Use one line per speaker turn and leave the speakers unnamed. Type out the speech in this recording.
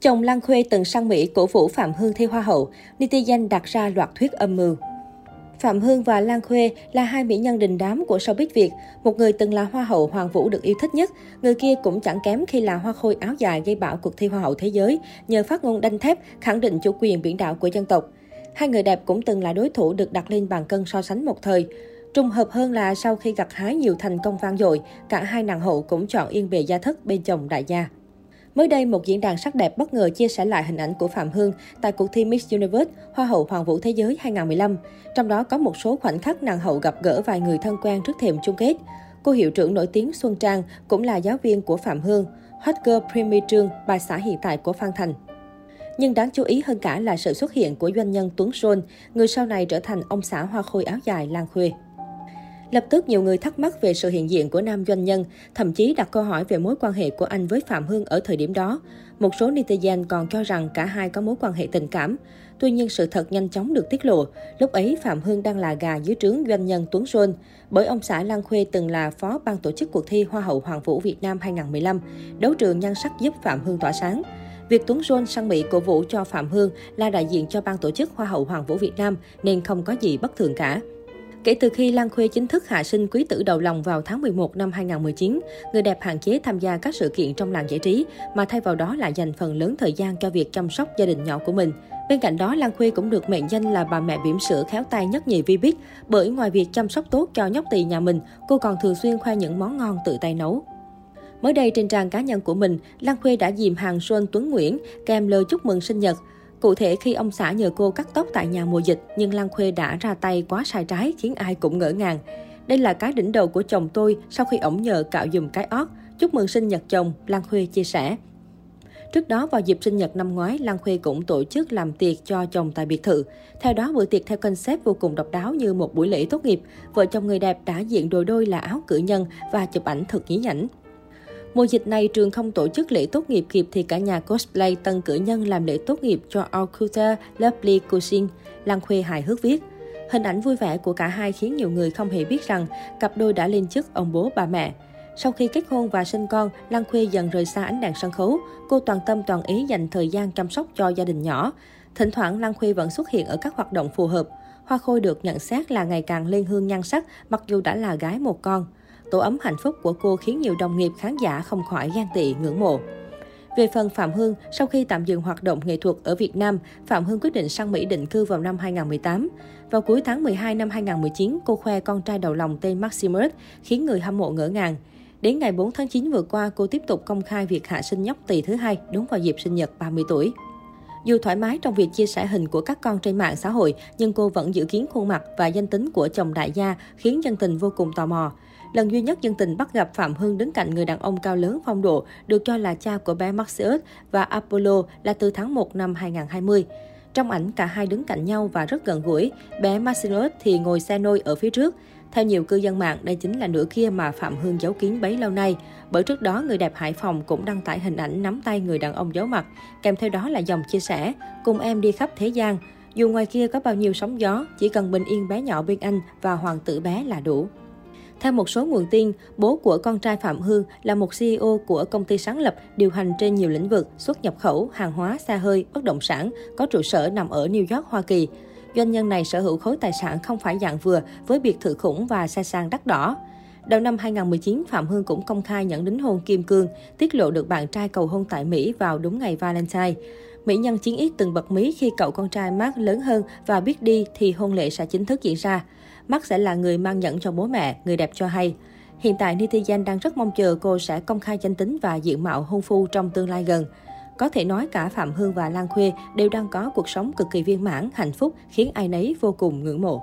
Chồng Lan Khuê từng sang Mỹ cổ vũ Phạm Hương thi Hoa hậu, netizen đặt ra loạt thuyết âm mưu. Phạm Hương và Lan Khuê là hai mỹ nhân đình đám của showbiz Việt. Một người từng là Hoa hậu Hoàng Vũ được yêu thích nhất, người kia cũng chẳng kém khi là hoa khôi áo dài gây bão cuộc thi Hoa hậu thế giới, nhờ phát ngôn đanh thép khẳng định chủ quyền biển đảo của dân tộc. Hai người đẹp cũng từng là đối thủ được đặt lên bàn cân so sánh một thời. Trùng hợp hơn là sau khi gặt hái nhiều thành công vang dội, cả hai nàng hậu cũng chọn yên bề gia thất bên chồng đại gia. Mới đây, một diễn đàn sắc đẹp bất ngờ chia sẻ lại hình ảnh của Phạm Hương tại cuộc thi Miss Universe Hoa hậu Hoàng vũ Thế giới 2015. Trong đó có một số khoảnh khắc nàng hậu gặp gỡ vài người thân quen trước thềm chung kết. Cô hiệu trưởng nổi tiếng Xuân Trang cũng là giáo viên của Phạm Hương. Hot Girl Primi Trương, bà xã hiện tại của Phan Thành. Nhưng đáng chú ý hơn cả là sự xuất hiện của doanh nhân Tuấn Sơn, người sau này trở thành ông xã hoa khôi áo dài Lan Khuê. Lập tức nhiều người thắc mắc về sự hiện diện của nam doanh nhân, thậm chí đặt câu hỏi về mối quan hệ của anh với Phạm Hương ở thời điểm đó. Một số netizen còn cho rằng cả hai có mối quan hệ tình cảm. Tuy nhiên sự thật nhanh chóng được tiết lộ. Lúc ấy Phạm Hương đang là gà dưới trướng doanh nhân Tuấn Sơn, bởi ông xã Lan Khuê từng là phó ban tổ chức cuộc thi Hoa hậu Hoàng vũ Việt Nam 2015, đấu trường nhan sắc giúp Phạm Hương tỏa sáng. Việc Tuấn John sang Mỹ cổ vũ cho Phạm Hương là đại diện cho ban tổ chức Hoa hậu Hoàng vũ Việt Nam nên không có gì bất thường cả. Kể từ khi Lan Khuê chính thức hạ sinh quý tử đầu lòng vào tháng 11 năm 2019, người đẹp hạn chế tham gia các sự kiện trong làng giải trí, mà thay vào đó là dành phần lớn thời gian cho việc chăm sóc gia đình nhỏ của mình. Bên cạnh đó, Lan Khuê cũng được mệnh danh là bà mẹ bỉm sữa khéo tay nhất nhì vi bởi ngoài việc chăm sóc tốt cho nhóc tỳ nhà mình, cô còn thường xuyên khoe những món ngon tự tay nấu. Mới đây trên trang cá nhân của mình, Lan Khuê đã dìm hàng Xuân Tuấn Nguyễn kèm lời chúc mừng sinh nhật. Cụ thể khi ông xã nhờ cô cắt tóc tại nhà mùa dịch, nhưng Lan Khuê đã ra tay quá sai trái khiến ai cũng ngỡ ngàng. Đây là cái đỉnh đầu của chồng tôi sau khi ổng nhờ cạo dùm cái ót. Chúc mừng sinh nhật chồng, Lan Khuê chia sẻ. Trước đó vào dịp sinh nhật năm ngoái, Lan Khuê cũng tổ chức làm tiệc cho chồng tại biệt thự. Theo đó, bữa tiệc theo concept vô cùng độc đáo như một buổi lễ tốt nghiệp. Vợ chồng người đẹp đã diện đôi đôi là áo cử nhân và chụp ảnh thật nhí nhảnh. Mùa dịch này, trường không tổ chức lễ tốt nghiệp kịp thì cả nhà cosplay tân cử nhân làm lễ tốt nghiệp cho Orkuta Lovely Cuisine, Lan Khuê hài hước viết. Hình ảnh vui vẻ của cả hai khiến nhiều người không hề biết rằng cặp đôi đã lên chức ông bố bà mẹ. Sau khi kết hôn và sinh con, Lan Khuê dần rời xa ánh đèn sân khấu. Cô toàn tâm toàn ý dành thời gian chăm sóc cho gia đình nhỏ. Thỉnh thoảng Lan Khuê vẫn xuất hiện ở các hoạt động phù hợp. Hoa Khôi được nhận xét là ngày càng lên hương nhan sắc mặc dù đã là gái một con. Tổ ấm hạnh phúc của cô khiến nhiều đồng nghiệp khán giả không khỏi ghen tị ngưỡng mộ. Về phần Phạm Hương, sau khi tạm dừng hoạt động nghệ thuật ở Việt Nam, Phạm Hương quyết định sang Mỹ định cư vào năm 2018. Vào cuối tháng 12 năm 2019, cô khoe con trai đầu lòng tên Maximus, khiến người hâm mộ ngỡ ngàng. Đến ngày 4 tháng 9 vừa qua, cô tiếp tục công khai việc hạ sinh nhóc tỳ thứ hai, đúng vào dịp sinh nhật 30 tuổi. Dù thoải mái trong việc chia sẻ hình của các con trên mạng xã hội, nhưng cô vẫn giữ kiến khuôn mặt và danh tính của chồng đại gia, khiến dân tình vô cùng tò mò. Lần duy nhất dân tình bắt gặp Phạm Hưng đứng cạnh người đàn ông cao lớn phong độ, được cho là cha của bé Maxius và Apollo là từ tháng 1 năm 2020. Trong ảnh, cả hai đứng cạnh nhau và rất gần gũi. Bé Maximus thì ngồi xe nôi ở phía trước. Theo nhiều cư dân mạng, đây chính là nửa kia mà Phạm Hương giấu kín bấy lâu nay. Bởi trước đó, người đẹp Hải Phòng cũng đăng tải hình ảnh nắm tay người đàn ông giấu mặt. Kèm theo đó là dòng chia sẻ, cùng em đi khắp thế gian. Dù ngoài kia có bao nhiêu sóng gió, chỉ cần bình yên bé nhỏ bên anh và hoàng tử bé là đủ. Theo một số nguồn tin, bố của con trai Phạm Hương là một CEO của công ty sáng lập điều hành trên nhiều lĩnh vực xuất nhập khẩu, hàng hóa, xa hơi, bất động sản, có trụ sở nằm ở New York, Hoa Kỳ. Doanh nhân này sở hữu khối tài sản không phải dạng vừa với biệt thự khủng và xe sang đắt đỏ. Đầu năm 2019, Phạm Hương cũng công khai nhận đính hôn Kim Cương, tiết lộ được bạn trai cầu hôn tại Mỹ vào đúng ngày Valentine. Mỹ nhân chiến ít từng bật mí khi cậu con trai Mark lớn hơn và biết đi thì hôn lễ sẽ chính thức diễn ra. Mark sẽ là người mang nhẫn cho bố mẹ, người đẹp cho hay. Hiện tại, netizen đang rất mong chờ cô sẽ công khai danh tính và diện mạo hôn phu trong tương lai gần. Có thể nói cả Phạm Hương và Lan Khuê đều đang có cuộc sống cực kỳ viên mãn, hạnh phúc, khiến ai nấy vô cùng ngưỡng mộ.